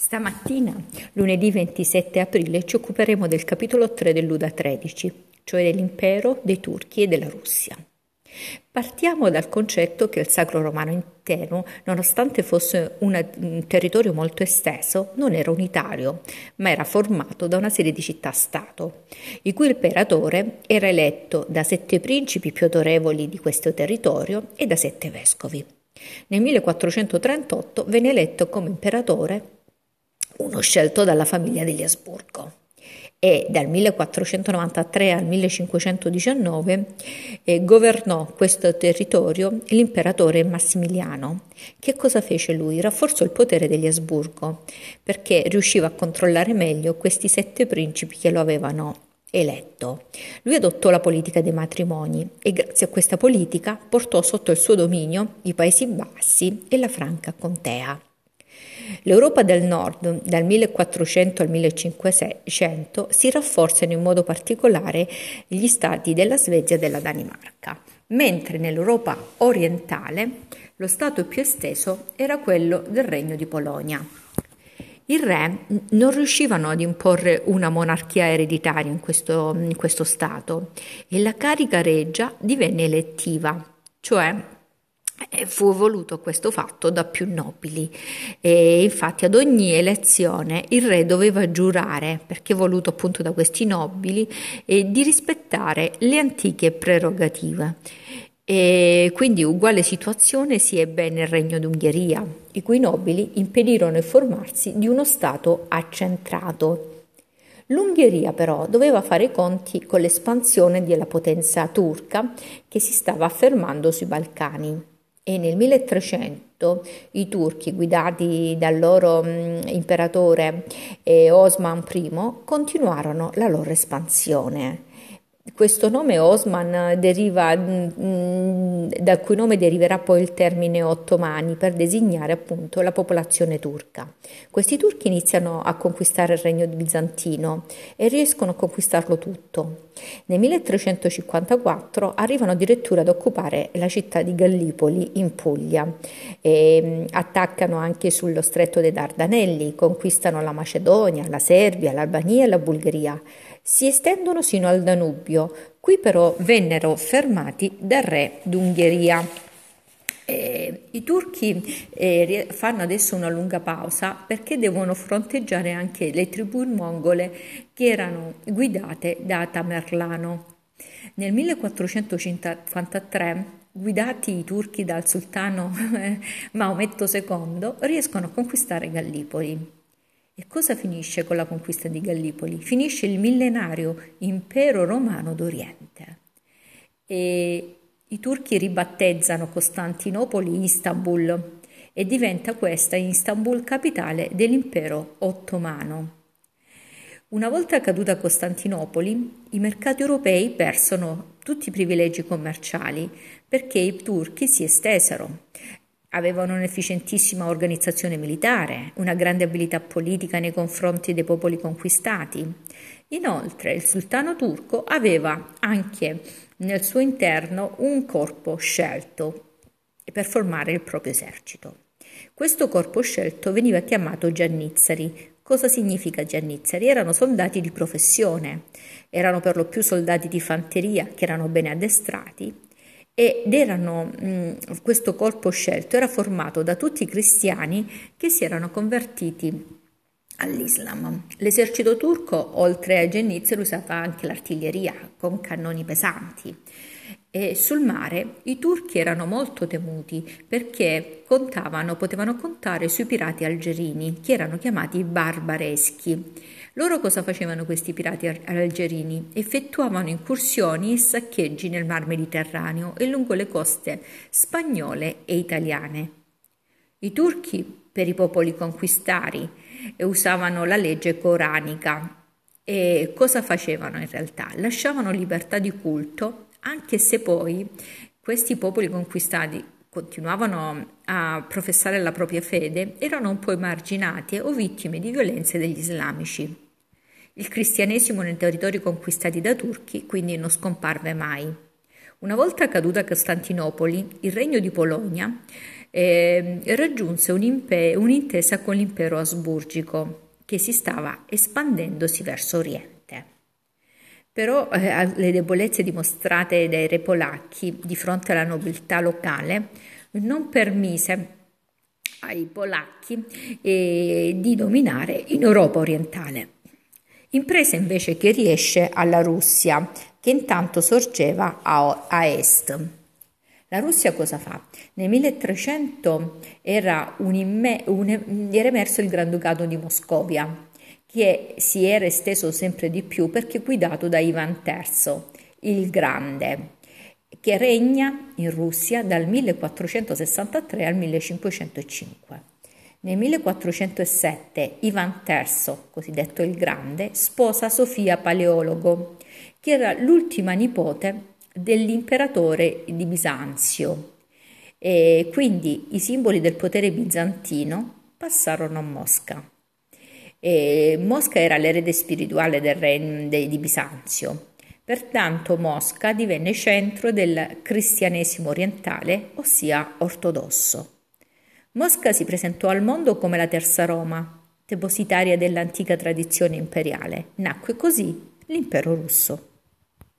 Stamattina, lunedì 27 aprile, ci occuperemo del capitolo 3 dell'Uda 13, cioè dell'impero dei turchi e della Russia. Partiamo dal concetto che il Sacro Romano intero, nonostante fosse un territorio molto esteso, non era unitario, ma era formato da una serie di città-stato, il cui imperatore era eletto da sette principi più autorevoli di questo territorio e da sette vescovi. Nel 1438 venne eletto come imperatore uno scelto dalla famiglia degli Asburgo. E dal 1493 al 1519 eh, governò questo territorio l'imperatore Massimiliano. Che cosa fece lui? Rafforzò il potere degli Asburgo perché riusciva a controllare meglio questi sette principi che lo avevano eletto. Lui adottò la politica dei matrimoni e grazie a questa politica portò sotto il suo dominio i Paesi Bassi e la Franca Contea. L'Europa del Nord, dal 1400 al 1500, si rafforzano in modo particolare gli stati della Svezia e della Danimarca, mentre nell'Europa orientale lo stato più esteso era quello del Regno di Polonia. I re non riuscivano ad imporre una monarchia ereditaria in questo, in questo Stato e la carica reggia divenne elettiva, cioè fu voluto questo fatto da più nobili e infatti ad ogni elezione il re doveva giurare, perché voluto appunto da questi nobili, eh, di rispettare le antiche prerogative. E quindi uguale situazione si ebbe nel regno d'Ungheria, i cui nobili impedirono il formarsi di uno Stato accentrato. L'Ungheria però doveva fare i conti con l'espansione della potenza turca che si stava affermando sui Balcani e nel 1300 i turchi guidati dal loro mh, imperatore eh, Osman I continuarono la loro espansione. Questo nome Osman deriva, da cui nome deriverà poi il termine ottomani per designare appunto la popolazione turca. Questi turchi iniziano a conquistare il regno bizantino e riescono a conquistarlo tutto. Nel 1354 arrivano addirittura ad occupare la città di Gallipoli in Puglia, e, attaccano anche sullo stretto dei Dardanelli, conquistano la Macedonia, la Serbia, l'Albania e la Bulgaria si estendono sino al Danubio. Qui però vennero fermati dal re d'Ungheria. Eh, I turchi eh, fanno adesso una lunga pausa perché devono fronteggiare anche le tribù mongole che erano guidate da Tamerlano. Nel 1453 guidati i turchi dal sultano Maometto II, riescono a conquistare Gallipoli. E cosa finisce con la conquista di Gallipoli? Finisce il millenario impero romano d'Oriente. E i turchi ribattezzano Costantinopoli Istanbul e diventa questa Istanbul capitale dell'impero ottomano. Una volta caduta Costantinopoli, i mercati europei persero tutti i privilegi commerciali perché i turchi si estesero. Avevano un'efficientissima organizzazione militare, una grande abilità politica nei confronti dei popoli conquistati. Inoltre il sultano turco aveva anche nel suo interno un corpo scelto per formare il proprio esercito. Questo corpo scelto veniva chiamato Giannizzari. Cosa significa Giannizzari? Erano soldati di professione, erano per lo più soldati di fanteria che erano bene addestrati ed erano, mh, questo corpo scelto era formato da tutti i cristiani che si erano convertiti all'Islam. L'esercito turco, oltre ai gennizeri, usava anche l'artiglieria con cannoni pesanti. E sul mare i turchi erano molto temuti perché contavano, potevano contare sui pirati algerini, che erano chiamati barbareschi. Loro cosa facevano questi pirati algerini? Effettuavano incursioni e saccheggi nel mar Mediterraneo e lungo le coste spagnole e italiane. I turchi, per i popoli conquistari, usavano la legge coranica. E cosa facevano in realtà? Lasciavano libertà di culto, anche se poi questi popoli conquistati continuavano a professare la propria fede erano un po' emarginati o vittime di violenze degli islamici. Il cristianesimo nei territori conquistati da turchi quindi non scomparve mai. Una volta caduta Costantinopoli, il regno di Polonia eh, raggiunse un'intesa con l'impero asburgico che si stava espandendosi verso oriente. Però eh, le debolezze dimostrate dai re polacchi di fronte alla nobiltà locale non permise ai polacchi eh, di dominare in Europa orientale. Impresa invece che riesce alla Russia, che intanto sorgeva a, a est. La Russia cosa fa? Nel 1300 era, un imme, un, era emerso il Granducato di Moscovia, che si era esteso sempre di più perché guidato da Ivan III, il Grande, che regna in Russia dal 1463 al 1505. Nel 1407 Ivan III, cosiddetto il Grande, sposa Sofia Paleologo, che era l'ultima nipote dell'imperatore di Bisanzio. E quindi i simboli del potere bizantino passarono a Mosca. E Mosca era l'erede spirituale del regno di Bisanzio. Pertanto Mosca divenne centro del cristianesimo orientale, ossia ortodosso. Mosca si presentò al mondo come la terza Roma, depositaria dell'antica tradizione imperiale. Nacque così l'impero russo.